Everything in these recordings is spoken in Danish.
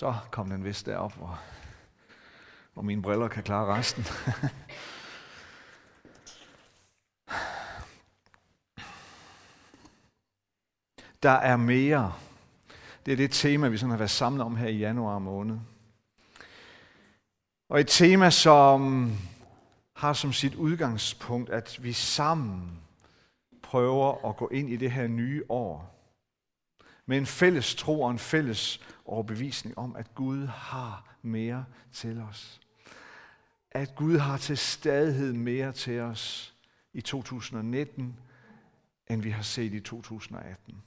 Så kom den vist derop, hvor, hvor mine briller kan klare resten. Der er mere. Det er det tema, vi sådan har været samlet om her i januar måned. Og et tema, som har som sit udgangspunkt, at vi sammen prøver at gå ind i det her nye år med en fælles tro og en fælles overbevisning om, at Gud har mere til os. At Gud har til stadighed mere til os i 2019, end vi har set i 2018.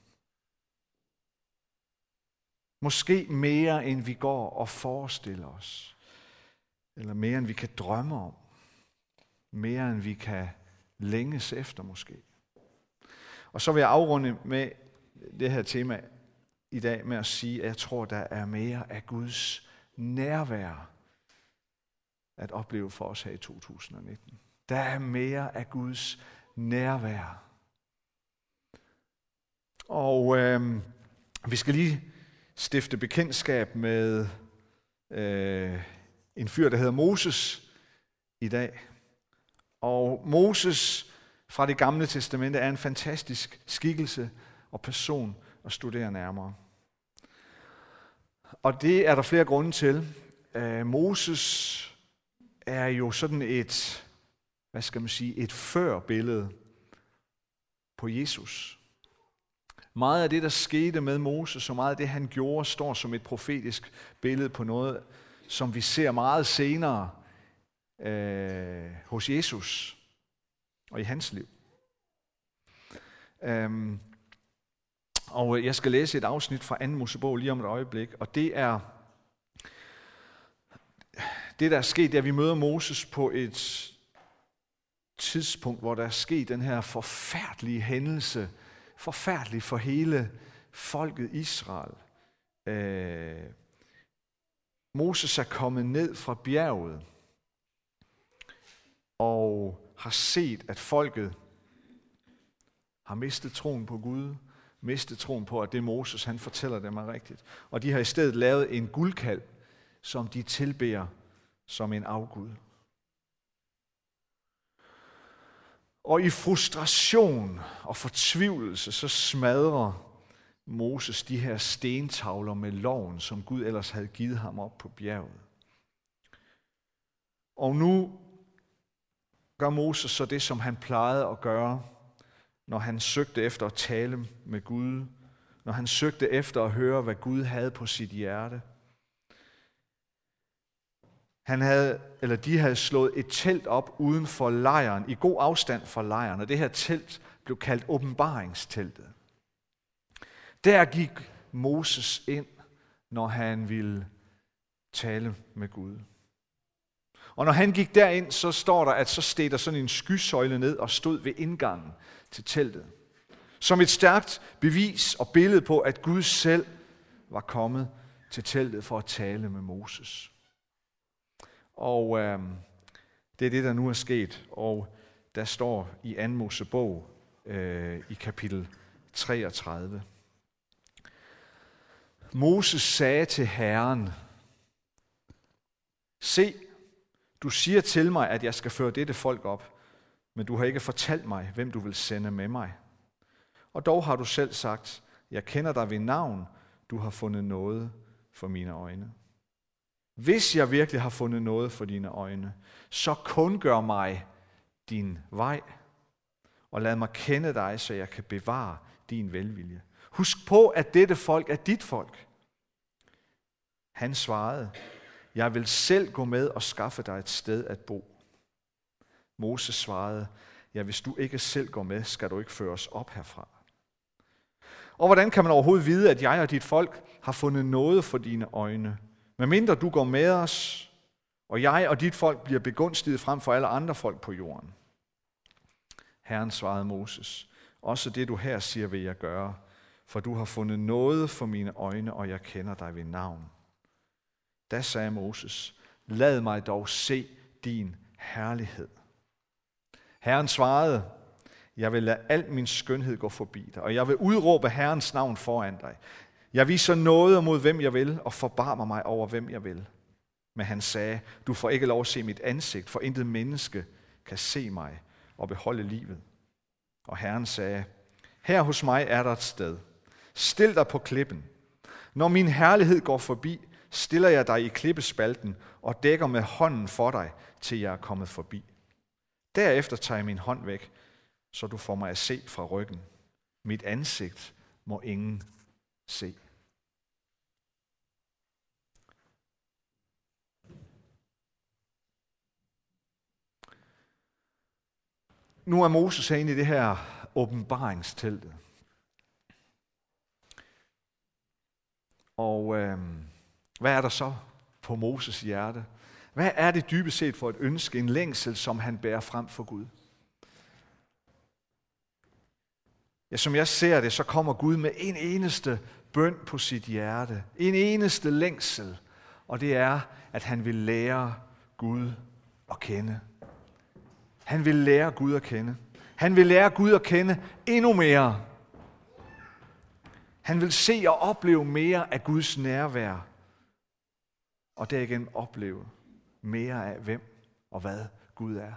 Måske mere, end vi går og forestiller os. Eller mere, end vi kan drømme om. Mere, end vi kan længes efter måske. Og så vil jeg afrunde med det her tema i dag med at sige, at jeg tror, der er mere af Guds nærvær at opleve for os her i 2019. Der er mere af Guds nærvær. Og øh, vi skal lige stifte bekendtskab med øh, en fyr, der hedder Moses i dag. Og Moses fra det gamle testamente er en fantastisk skikkelse og person at studere nærmere. Og det er der flere grunde til. Øh, Moses er jo sådan et, hvad skal man sige, et førbillede på Jesus. Meget af det, der skete med Moses, og meget af det, han gjorde, står som et profetisk billede på noget, som vi ser meget senere øh, hos Jesus og i hans liv. Øhm, og øh, jeg skal læse et afsnit fra 2. Mosebog lige om et øjeblik, og det er det, der er sket, det er, at vi møder Moses på et tidspunkt, hvor der er sket den her forfærdelige hændelse, forfærdelig for hele folket Israel. Øh, Moses er kommet ned fra bjerget og har set, at folket har mistet troen på Gud, miste troen på, at det Moses han fortæller dem er rigtigt. Og de har i stedet lavet en guldkalv, som de tilbeder som en afgud. Og i frustration og fortvivlelse, så smadrer Moses de her stentavler med loven, som Gud ellers havde givet ham op på bjerget. Og nu gør Moses så det, som han plejede at gøre, når han søgte efter at tale med Gud, når han søgte efter at høre, hvad Gud havde på sit hjerte. Han havde, eller de havde slået et telt op uden for lejren, i god afstand fra lejren, og det her telt blev kaldt åbenbaringsteltet. Der gik Moses ind, når han ville tale med Gud. Og når han gik derind, så står der, at så steg der sådan en skysøjle ned og stod ved indgangen til teltet. Som et stærkt bevis og billede på, at Gud selv var kommet til teltet for at tale med Moses. Og øh, det er det, der nu er sket. Og der står i 2. Mosebog øh, i kapitel 33. Moses sagde til Herren, Se, du siger til mig, at jeg skal føre dette folk op, men du har ikke fortalt mig, hvem du vil sende med mig. Og dog har du selv sagt, jeg kender dig ved navn, du har fundet noget for mine øjne. Hvis jeg virkelig har fundet noget for dine øjne, så kun gør mig din vej, og lad mig kende dig, så jeg kan bevare din velvilje. Husk på, at dette folk er dit folk. Han svarede, jeg vil selv gå med og skaffe dig et sted at bo. Moses svarede, ja, hvis du ikke selv går med, skal du ikke føre os op herfra. Og hvordan kan man overhovedet vide, at jeg og dit folk har fundet noget for dine øjne? Men mindre du går med os, og jeg og dit folk bliver begunstiget frem for alle andre folk på jorden. Herren svarede Moses, også det du her siger vil jeg gøre, for du har fundet noget for mine øjne, og jeg kender dig ved navn. Da sagde Moses, lad mig dog se din herlighed. Herren svarede, jeg vil lade al min skønhed gå forbi dig, og jeg vil udråbe Herrens navn foran dig. Jeg viser noget mod hvem jeg vil, og forbarmer mig over hvem jeg vil. Men han sagde, du får ikke lov at se mit ansigt, for intet menneske kan se mig og beholde livet. Og Herren sagde, her hos mig er der et sted. Stil dig på klippen. Når min herlighed går forbi, stiller jeg dig i klippespalten og dækker med hånden for dig, til jeg er kommet forbi. Derefter tager jeg min hånd væk, så du får mig at se fra ryggen. Mit ansigt må ingen se. Nu er Moses herinde i det her åbenbaringsteltet. Og øh, hvad er der så på Moses hjerte? Hvad er det dybest set for et ønske, en længsel, som han bærer frem for Gud? Ja, som jeg ser det, så kommer Gud med en eneste bøn på sit hjerte. En eneste længsel. Og det er, at han vil lære Gud at kende. Han vil lære Gud at kende. Han vil lære Gud at kende endnu mere. Han vil se og opleve mere af Guds nærvær. Og derigennem opleve mere af, hvem og hvad Gud er.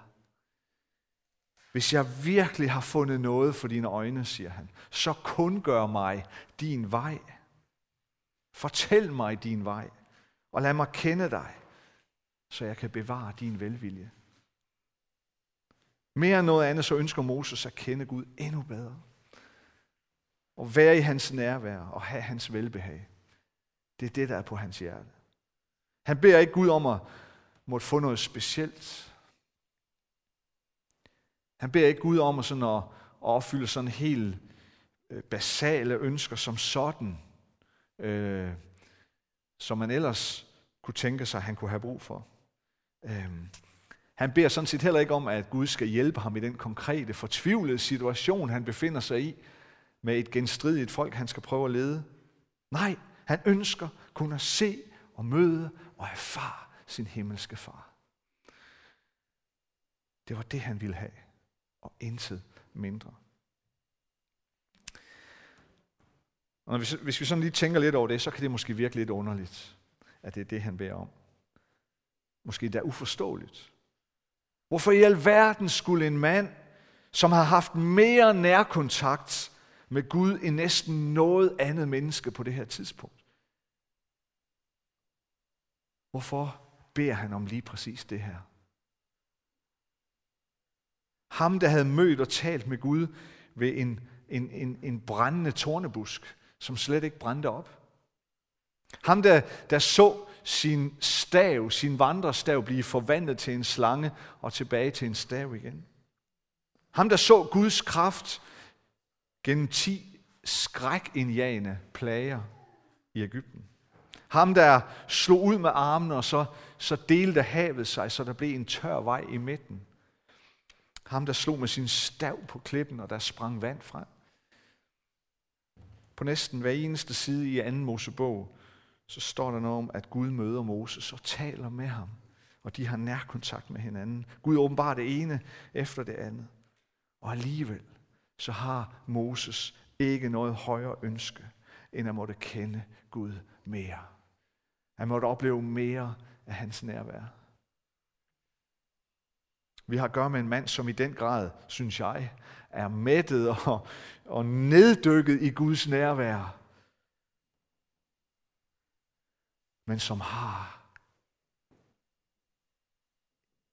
Hvis jeg virkelig har fundet noget for dine øjne, siger han, så kun gør mig din vej. Fortæl mig din vej, og lad mig kende dig, så jeg kan bevare din velvilje. Mere end noget andet, så ønsker Moses at kende Gud endnu bedre. Og være i hans nærvær og have hans velbehag. Det er det, der er på hans hjerte. Han beder ikke Gud om at måtte få noget specielt. Han beder ikke Gud om at, sådan at, at opfylde sådan helt øh, basale ønsker som sådan, øh, som man ellers kunne tænke sig, han kunne have brug for. Øh, han beder sådan set heller ikke om, at Gud skal hjælpe ham i den konkrete, fortvivlede situation, han befinder sig i, med et genstridigt folk, han skal prøve at lede. Nej, han ønsker kun at se og møde og erfare sin himmelske far. Det var det, han ville have, og intet mindre. Og vi hvis vi sådan lige tænker lidt over det, så kan det måske virke lidt underligt, at det er det, han beder om. Måske det er uforståeligt. Hvorfor i alverden skulle en mand, som har haft mere nærkontakt med Gud end næsten noget andet menneske på det her tidspunkt, hvorfor beder han om lige præcis det her. Ham, der havde mødt og talt med Gud ved en, en, en, en brændende tornebusk, som slet ikke brændte op. Ham, der, der så sin stav, sin vandrestav blive forvandlet til en slange og tilbage til en stav igen. Ham, der så Guds kraft gennem ti skrækindjagende plager i Ægypten. Ham, der slog ud med armene, og så, så delte havet sig, så der blev en tør vej i midten. Ham, der slog med sin stav på klippen, og der sprang vand frem. På næsten hver eneste side i anden Mosebog, så står der noget om, at Gud møder Moses og taler med ham. Og de har nærkontakt med hinanden. Gud åbenbarer det ene efter det andet. Og alligevel, så har Moses ikke noget højere ønske, end at måtte kende Gud mere. Han måtte opleve mere af hans nærvær. Vi har at gøre med en mand, som i den grad, synes jeg, er mættet og, og neddykket i Guds nærvær. Men som har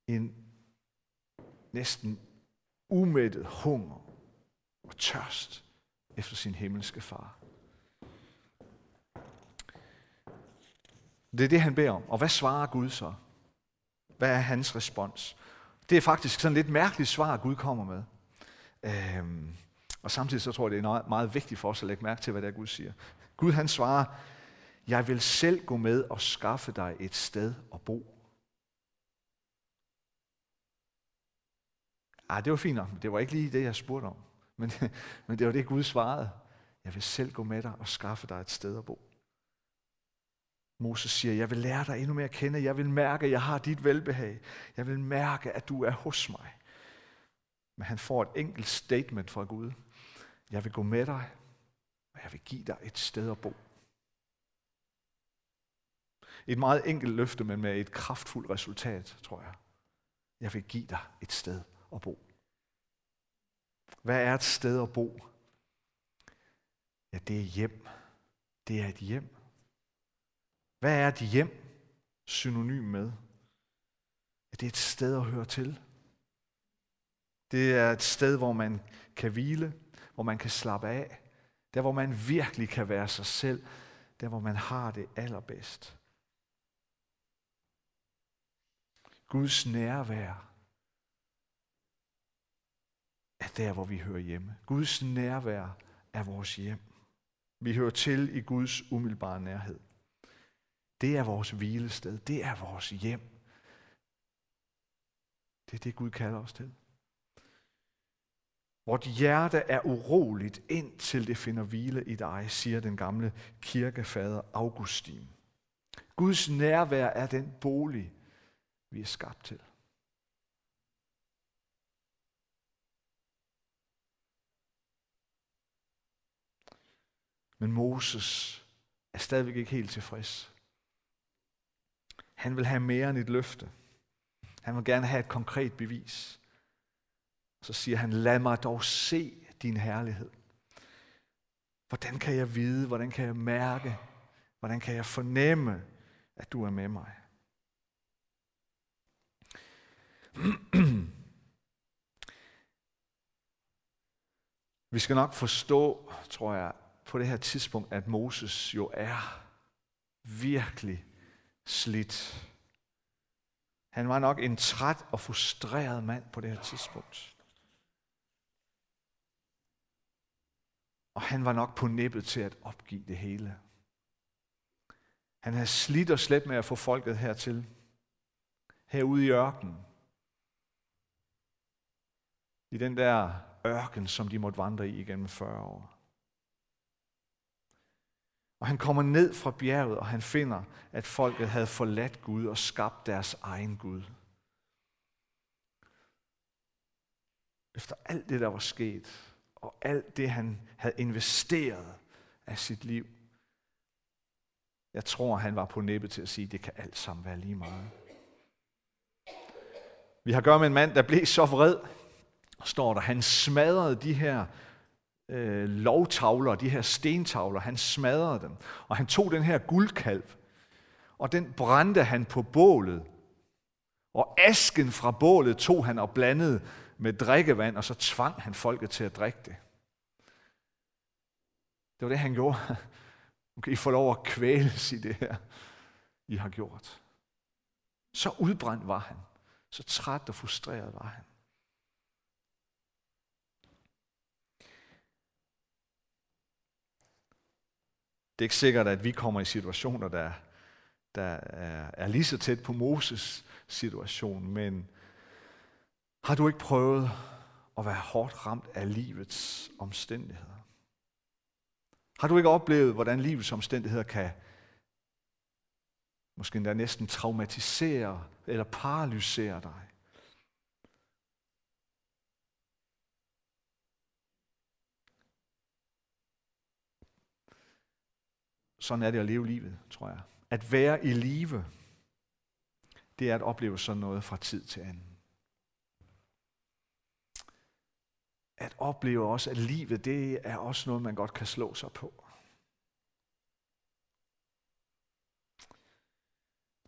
en næsten umættet hunger og tørst efter sin himmelske far. Det er det, han beder om. Og hvad svarer Gud så? Hvad er hans respons? Det er faktisk sådan lidt mærkeligt svar, Gud kommer med. Øhm, og samtidig så tror jeg, det er meget vigtigt for os at lægge mærke til, hvad det er, Gud siger. Gud han svarer, jeg vil selv gå med og skaffe dig et sted at bo. Ah, det var fint nok. Det var ikke lige det, jeg spurgte om. Men, men det var det, Gud svarede. Jeg vil selv gå med dig og skaffe dig et sted at bo. Moses siger, jeg vil lære dig endnu mere at kende. Jeg vil mærke, at jeg har dit velbehag. Jeg vil mærke, at du er hos mig. Men han får et enkelt statement fra Gud. Jeg vil gå med dig, og jeg vil give dig et sted at bo. Et meget enkelt løfte, men med et kraftfuldt resultat, tror jeg. Jeg vil give dig et sted at bo. Hvad er et sted at bo? Ja, det er hjem. Det er et hjem. Hvad er et hjem synonym med? At det er et sted at høre til. Det er et sted, hvor man kan hvile, hvor man kan slappe af. Der, hvor man virkelig kan være sig selv. Der, hvor man har det allerbedst. Guds nærvær er der, hvor vi hører hjemme. Guds nærvær er vores hjem. Vi hører til i Guds umiddelbare nærhed. Det er vores hvilested. Det er vores hjem. Det er det, Gud kalder os til. Vort hjerte er uroligt, indtil det finder hvile i dig, siger den gamle kirkefader Augustin. Guds nærvær er den bolig, vi er skabt til. Men Moses er stadigvæk ikke helt tilfreds. Han vil have mere end et løfte. Han vil gerne have et konkret bevis. Så siger han, lad mig dog se din herlighed. Hvordan kan jeg vide, hvordan kan jeg mærke, hvordan kan jeg fornemme, at du er med mig? Vi skal nok forstå, tror jeg, på det her tidspunkt, at Moses jo er virkelig slidt. Han var nok en træt og frustreret mand på det her tidspunkt. Og han var nok på nippet til at opgive det hele. Han havde slidt og slet med at få folket hertil. Herude i ørkenen. I den der ørken, som de måtte vandre i igennem 40 år. Og han kommer ned fra bjerget, og han finder, at folket havde forladt Gud og skabt deres egen Gud. Efter alt det, der var sket, og alt det, han havde investeret af sit liv, jeg tror, han var på næppe til at sige, at det kan alt sammen være lige meget. Vi har gør med en mand, der blev så vred, står der, han smadrede de her øh, lovtavler, de her stentavler, han smadrede dem. Og han tog den her guldkalv, og den brændte han på bålet. Og asken fra bålet tog han og blandede med drikkevand, og så tvang han folket til at drikke det. Det var det, han gjorde. Okay, I får lov at kvæles i det her, I har gjort. Så udbrændt var han. Så træt og frustreret var han. Det er ikke sikkert, at vi kommer i situationer, der, der er, er lige så tæt på Moses situation, men har du ikke prøvet at være hårdt ramt af livets omstændigheder? Har du ikke oplevet, hvordan livets omstændigheder kan måske endda næsten traumatisere eller paralysere dig? Sådan er det at leve livet, tror jeg. At være i live, det er at opleve sådan noget fra tid til anden. At opleve også, at livet, det er også noget, man godt kan slå sig på.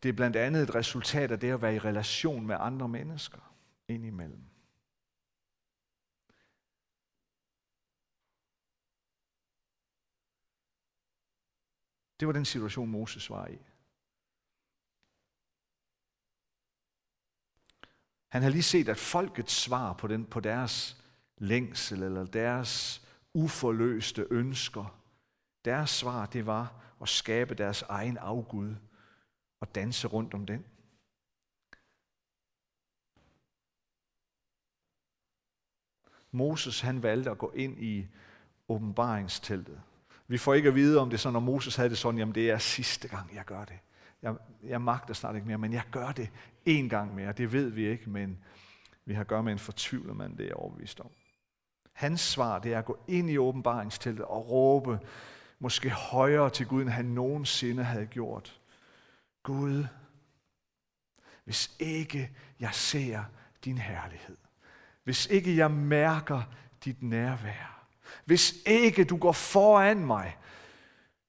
Det er blandt andet et resultat af det at være i relation med andre mennesker indimellem. Det var den situation, Moses var i. Han havde lige set, at folkets svar på, den, på deres længsel eller deres uforløste ønsker, deres svar, det var at skabe deres egen afgud og danse rundt om den. Moses han valgte at gå ind i åbenbaringsteltet. Vi får ikke at vide, om det er sådan, når Moses havde det sådan, jamen det er sidste gang, jeg gør det. Jeg, jeg magter snart ikke mere, men jeg gør det en gang mere. Det ved vi ikke, men vi har at gøre med en fortvivlet mand, det er jeg overbevist om. Hans svar, det er at gå ind i åbenbaringsteltet og råbe måske højere til Gud, end han nogensinde havde gjort. Gud, hvis ikke jeg ser din herlighed, hvis ikke jeg mærker dit nærvær, hvis ikke du går foran mig,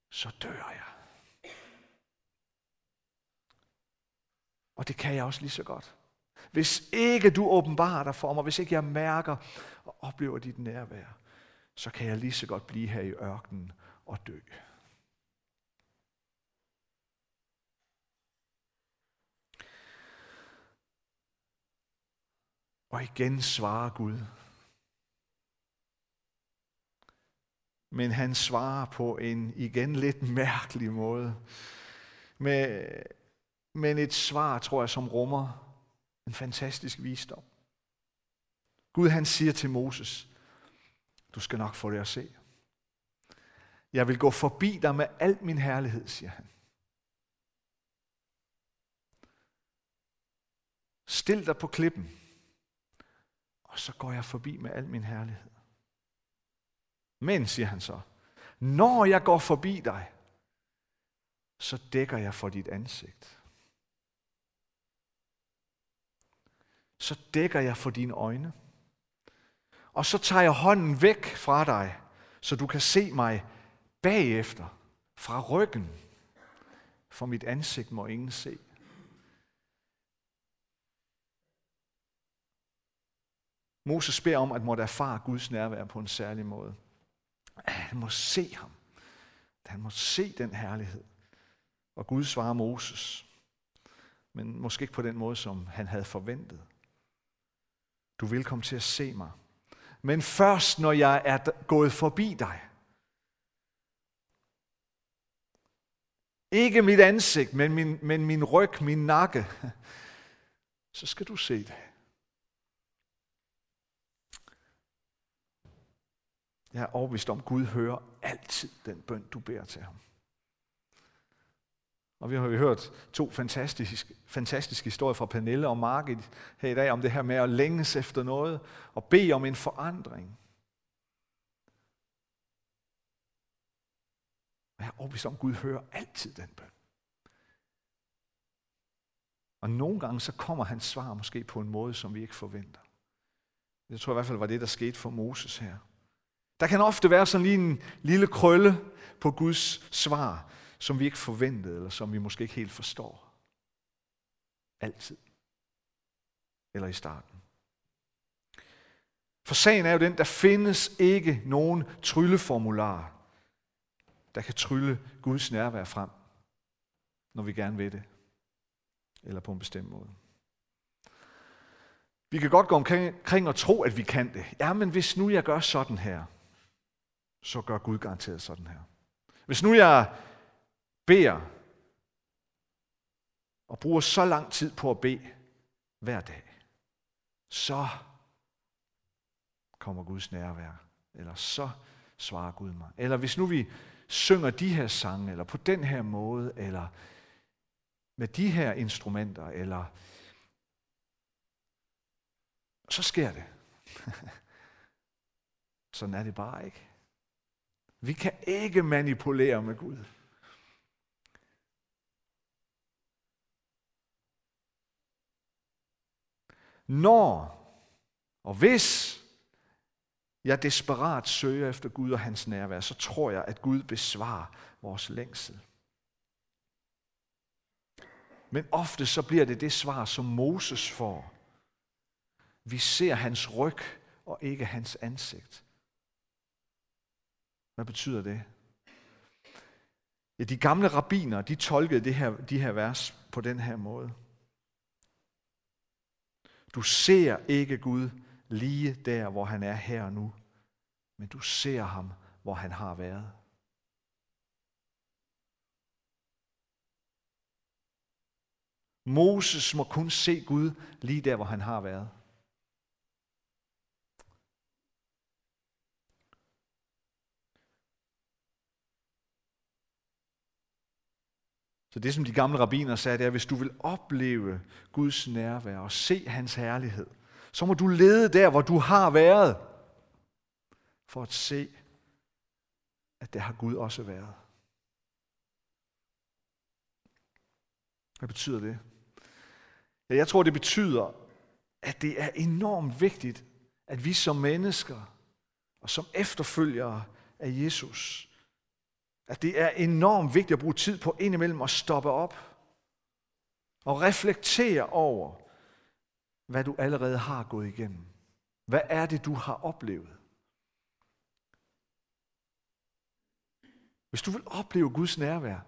så dør jeg. Og det kan jeg også lige så godt. Hvis ikke du åbenbarer dig for mig, hvis ikke jeg mærker og oplever dit nærvær, så kan jeg lige så godt blive her i ørkenen og dø. Og igen svarer Gud. Men han svarer på en igen lidt mærkelig måde. Med, men et svar, tror jeg, som rummer en fantastisk visdom. Gud han siger til Moses, du skal nok få det at se. Jeg vil gå forbi dig med al min herlighed, siger han. Stil dig på klippen, og så går jeg forbi med al min herlighed. Men, siger han så, når jeg går forbi dig, så dækker jeg for dit ansigt. Så dækker jeg for dine øjne. Og så tager jeg hånden væk fra dig, så du kan se mig bagefter, fra ryggen. For mit ansigt må ingen se. Moses beder om at måtte erfare Guds nærvær på en særlig måde. Han må se ham. Han må se den herlighed. Og Gud svarer Moses. Men måske ikke på den måde, som han havde forventet. Du vil komme til at se mig. Men først når jeg er gået forbi dig. Ikke mit ansigt, men min, men min ryg, min nakke. Så skal du se det. Jeg er overbevist om, at Gud hører altid den bøn, du beder til ham. Og vi har jo hørt to fantastiske, fantastiske historier fra Pernille og Margit her i dag om det her med at længes efter noget og bede om en forandring. Jeg er overbevist om, at Gud hører altid den bøn. Og nogle gange så kommer hans svar måske på en måde, som vi ikke forventer. Jeg tror i hvert fald var det, der skete for Moses her. Der kan ofte være sådan lige en lille krølle på Guds svar, som vi ikke forventede, eller som vi måske ikke helt forstår. Altid. Eller i starten. For sagen er jo den, der findes ikke nogen trylleformular, der kan trylle Guds nærvær frem, når vi gerne vil det. Eller på en bestemt måde. Vi kan godt gå omkring og tro, at vi kan det. Ja, men hvis nu jeg gør sådan her, så gør Gud garanteret sådan her. Hvis nu jeg beder og bruger så lang tid på at bede hver dag, så kommer Guds nærvær, eller så svarer Gud mig. Eller hvis nu vi synger de her sange, eller på den her måde, eller med de her instrumenter, eller så sker det. Sådan er det bare ikke. Vi kan ikke manipulere med Gud. Når og hvis jeg desperat søger efter Gud og hans nærvær, så tror jeg, at Gud besvarer vores længsel. Men ofte så bliver det det svar, som Moses får. Vi ser hans ryg og ikke hans ansigt. Hvad betyder det? Ja, de gamle rabbiner, de tolkede det her, de her vers på den her måde. Du ser ikke Gud lige der, hvor han er her og nu, men du ser ham, hvor han har været. Moses må kun se Gud lige der, hvor han har været. Så det, som de gamle rabbiner sagde, det er, at hvis du vil opleve Guds nærvær og se hans herlighed, så må du lede der, hvor du har været, for at se, at det har Gud også været. Hvad betyder det? Ja, jeg tror, det betyder, at det er enormt vigtigt, at vi som mennesker og som efterfølgere af Jesus, at det er enormt vigtigt at bruge tid på indimellem at stoppe op og reflektere over, hvad du allerede har gået igennem. Hvad er det, du har oplevet? Hvis du vil opleve Guds nærvær,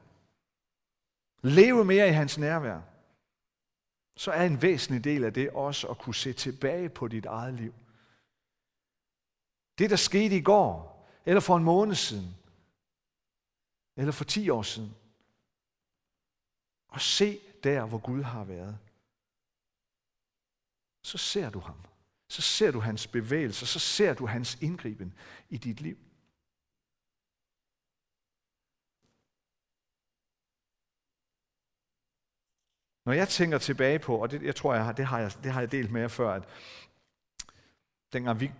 leve mere i hans nærvær, så er en væsentlig del af det også at kunne se tilbage på dit eget liv. Det, der skete i går, eller for en måned siden, eller for 10 år siden, og se der, hvor Gud har været. Så ser du ham. Så ser du hans bevægelser, så ser du hans indgriben i dit liv. Når jeg tænker tilbage på, og det, jeg tror, jeg har, det, har jeg, det har jeg delt med jer før, at dengang vi,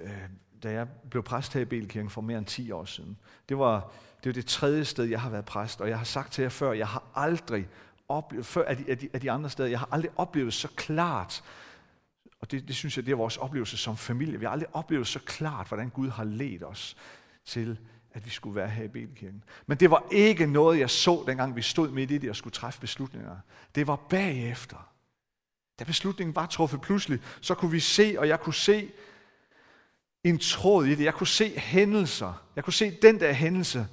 øh, da jeg blev præst her i Belkirken for mere end 10 år siden, det var, det er det tredje sted, jeg har været præst, og jeg har sagt til jer før, jeg har aldrig oplevet, før af de, af de, af de andre steder, jeg har aldrig oplevet så klart, og det, det synes jeg, det er vores oplevelse som familie, vi har aldrig oplevet så klart, hvordan Gud har ledt os til at vi skulle være her i Belkirken. Men det var ikke noget, jeg så, dengang vi stod midt i det og skulle træffe beslutninger. Det var bagefter. Da beslutningen var truffet pludselig, så kunne vi se, og jeg kunne se en tråd i det. Jeg kunne se hændelser. Jeg kunne se den der hændelse.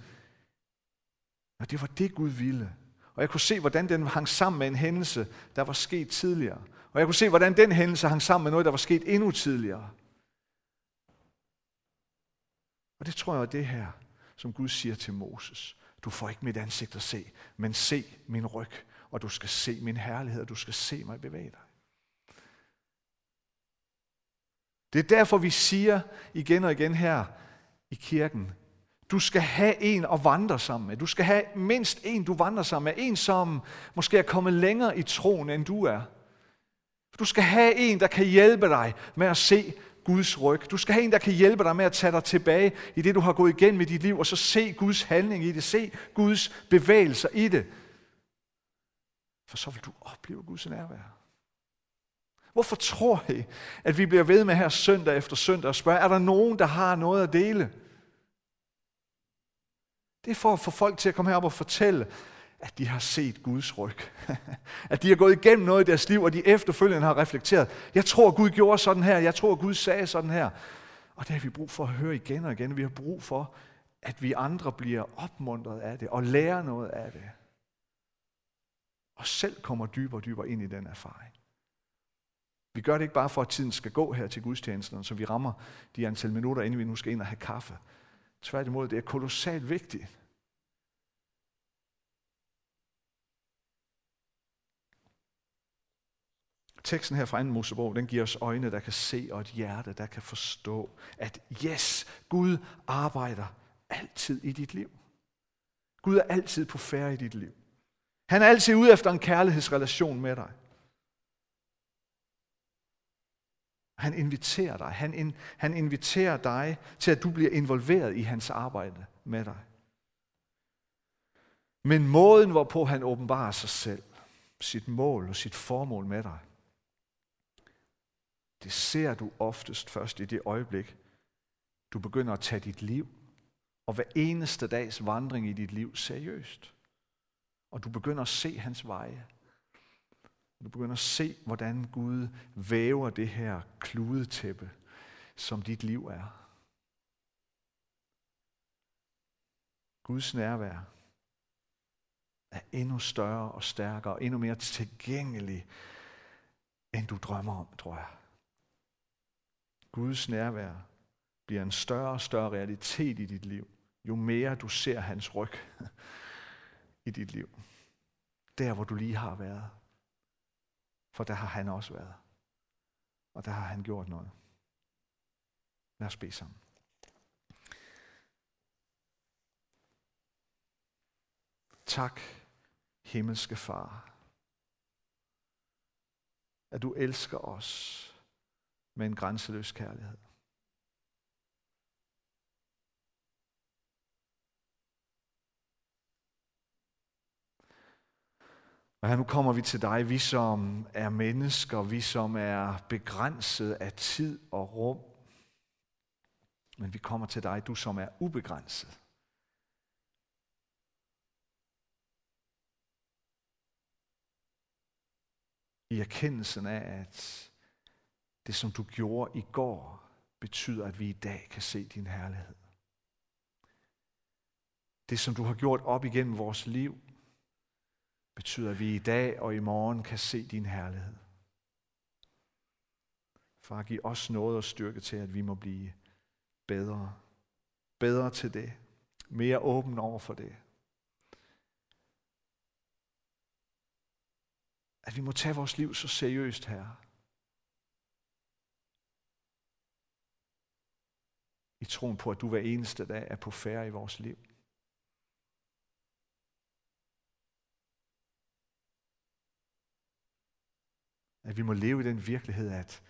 Og det var det, Gud ville. Og jeg kunne se, hvordan den hang sammen med en hændelse, der var sket tidligere. Og jeg kunne se, hvordan den hændelse hang sammen med noget, der var sket endnu tidligere. Og det tror jeg er det her som Gud siger til Moses. Du får ikke mit ansigt at se, men se min ryg, og du skal se min herlighed, og du skal se mig bevæge dig. Det er derfor, vi siger igen og igen her i kirken, du skal have en at vandre sammen med. Du skal have mindst en, du vandrer sammen med. En, som måske er kommet længere i troen, end du er. Du skal have en, der kan hjælpe dig med at se Guds ryg. Du skal have en, der kan hjælpe dig med at tage dig tilbage i det, du har gået igennem i dit liv, og så se Guds handling i det, se Guds bevægelser i det. For så vil du opleve Guds nærvær. Hvorfor tror I, at vi bliver ved med her søndag efter søndag og spørger, er der nogen, der har noget at dele? Det er for at få folk til at komme herop og fortælle, at de har set Guds ryg. at de har gået igennem noget i deres liv, og de efterfølgende har reflekteret. Jeg tror, Gud gjorde sådan her. Jeg tror, Gud sagde sådan her. Og det har vi brug for at høre igen og igen. Vi har brug for, at vi andre bliver opmuntret af det og lærer noget af det. Og selv kommer dybere og dybere ind i den erfaring. Vi gør det ikke bare for, at tiden skal gå her til gudstjenesten, så vi rammer de antal minutter, inden vi nu skal ind og have kaffe. Tværtimod, det er kolossalt vigtigt, Teksten her fra 2. Mosebog, den giver os øjne, der kan se, og et hjerte, der kan forstå, at yes, Gud arbejder altid i dit liv. Gud er altid på færre i dit liv. Han er altid ude efter en kærlighedsrelation med dig. Han inviterer dig. Han, in, han inviterer dig til, at du bliver involveret i hans arbejde med dig. Men måden, hvorpå han åbenbarer sig selv, sit mål og sit formål med dig, det ser du oftest først i det øjeblik, du begynder at tage dit liv og hver eneste dags vandring i dit liv seriøst. Og du begynder at se hans veje. Du begynder at se, hvordan Gud væver det her kludetæppe, som dit liv er. Guds nærvær er endnu større og stærkere, og endnu mere tilgængelig, end du drømmer om, tror jeg. Guds nærvær bliver en større og større realitet i dit liv, jo mere du ser hans ryg i dit liv. Der, hvor du lige har været. For der har han også været. Og der har han gjort noget. Lad os bede sammen. Tak, himmelske far, at du elsker os med en grænseløs kærlighed. Og her nu kommer vi til dig, vi som er mennesker, vi som er begrænset af tid og rum. Men vi kommer til dig, du som er ubegrænset. I erkendelsen af, at det som du gjorde i går, betyder, at vi i dag kan se din herlighed. Det som du har gjort op igennem vores liv, betyder, at vi i dag og i morgen kan se din herlighed. Far, giv os noget og styrke til, at vi må blive bedre. Bedre til det. Mere åben over for det. At vi må tage vores liv så seriøst, her. I troen på, at du hver eneste dag er på færre i vores liv. At vi må leve i den virkelighed, at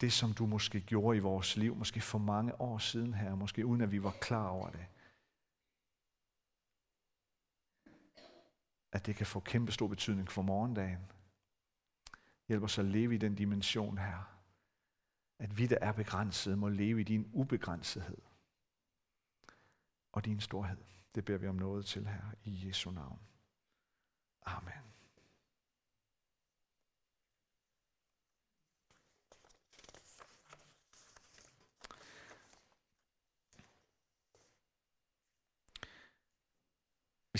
det, som du måske gjorde i vores liv, måske for mange år siden her, måske uden at vi var klar over det, at det kan få kæmpe stor betydning for morgendagen. Hjælp os at leve i den dimension her. At vi, der er begrænsede, må leve i din ubegrænsethed og din storhed. Det beder vi om noget til her i Jesu navn. Amen.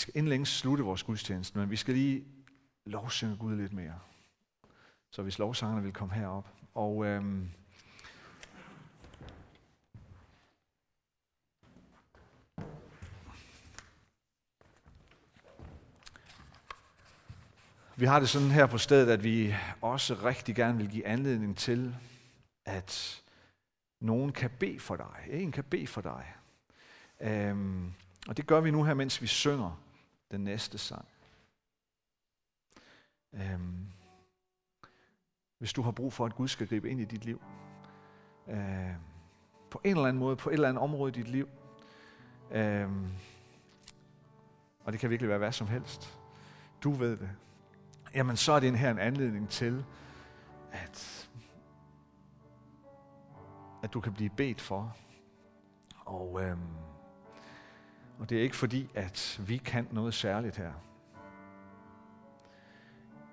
Skal inden længe slutte vores gudstjeneste, men vi skal lige lovsynge Gud lidt mere. Så hvis lovsangerne vil komme herop. Og øhm, Vi har det sådan her på stedet, at vi også rigtig gerne vil give anledning til, at nogen kan bede for dig. En kan bede for dig. Øhm, og det gør vi nu her, mens vi synger den næste sang. Øhm, hvis du har brug for, at Gud skal gribe ind i dit liv, øh, på en eller anden måde, på et eller andet område i dit liv, øh, og det kan virkelig være hvad som helst, du ved det, jamen så er det her en anledning til, at, at du kan blive bedt for. Og, øh, og det er ikke fordi, at vi kan noget særligt her.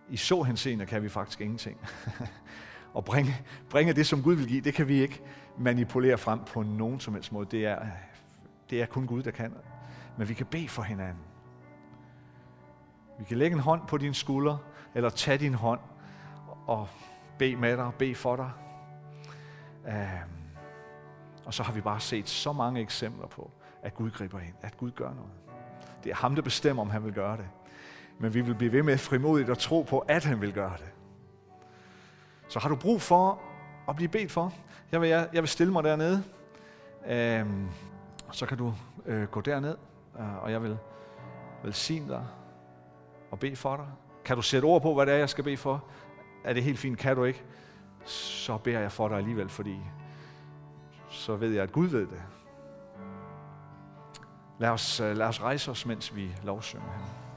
I så henseende kan vi faktisk ingenting. og bringe, bringe det, som Gud vil give, det kan vi ikke manipulere frem på nogen som helst måde. Det er, det er kun Gud, der kan. Men vi kan bede for hinanden. Vi kan lægge en hånd på din skulder, eller tage din hånd og bede med dig, bede for dig. Uh, og så har vi bare set så mange eksempler på, at Gud griber ind, at Gud gør noget. Det er ham, der bestemmer, om han vil gøre det. Men vi vil blive ved med frimodigt at tro på, at han vil gøre det. Så har du brug for at blive bedt for, jeg vil, jeg, jeg vil stille mig dernede. Øhm, så kan du øh, gå derned, øh, og jeg vil velsigne dig og bede for dig. Kan du sætte ord på, hvad det er, jeg skal bede for? Er det helt fint? Kan du ikke? Så beder jeg for dig alligevel, fordi så ved jeg, at Gud ved det. Lad os, øh, lad os rejse os, mens vi lovsynger her.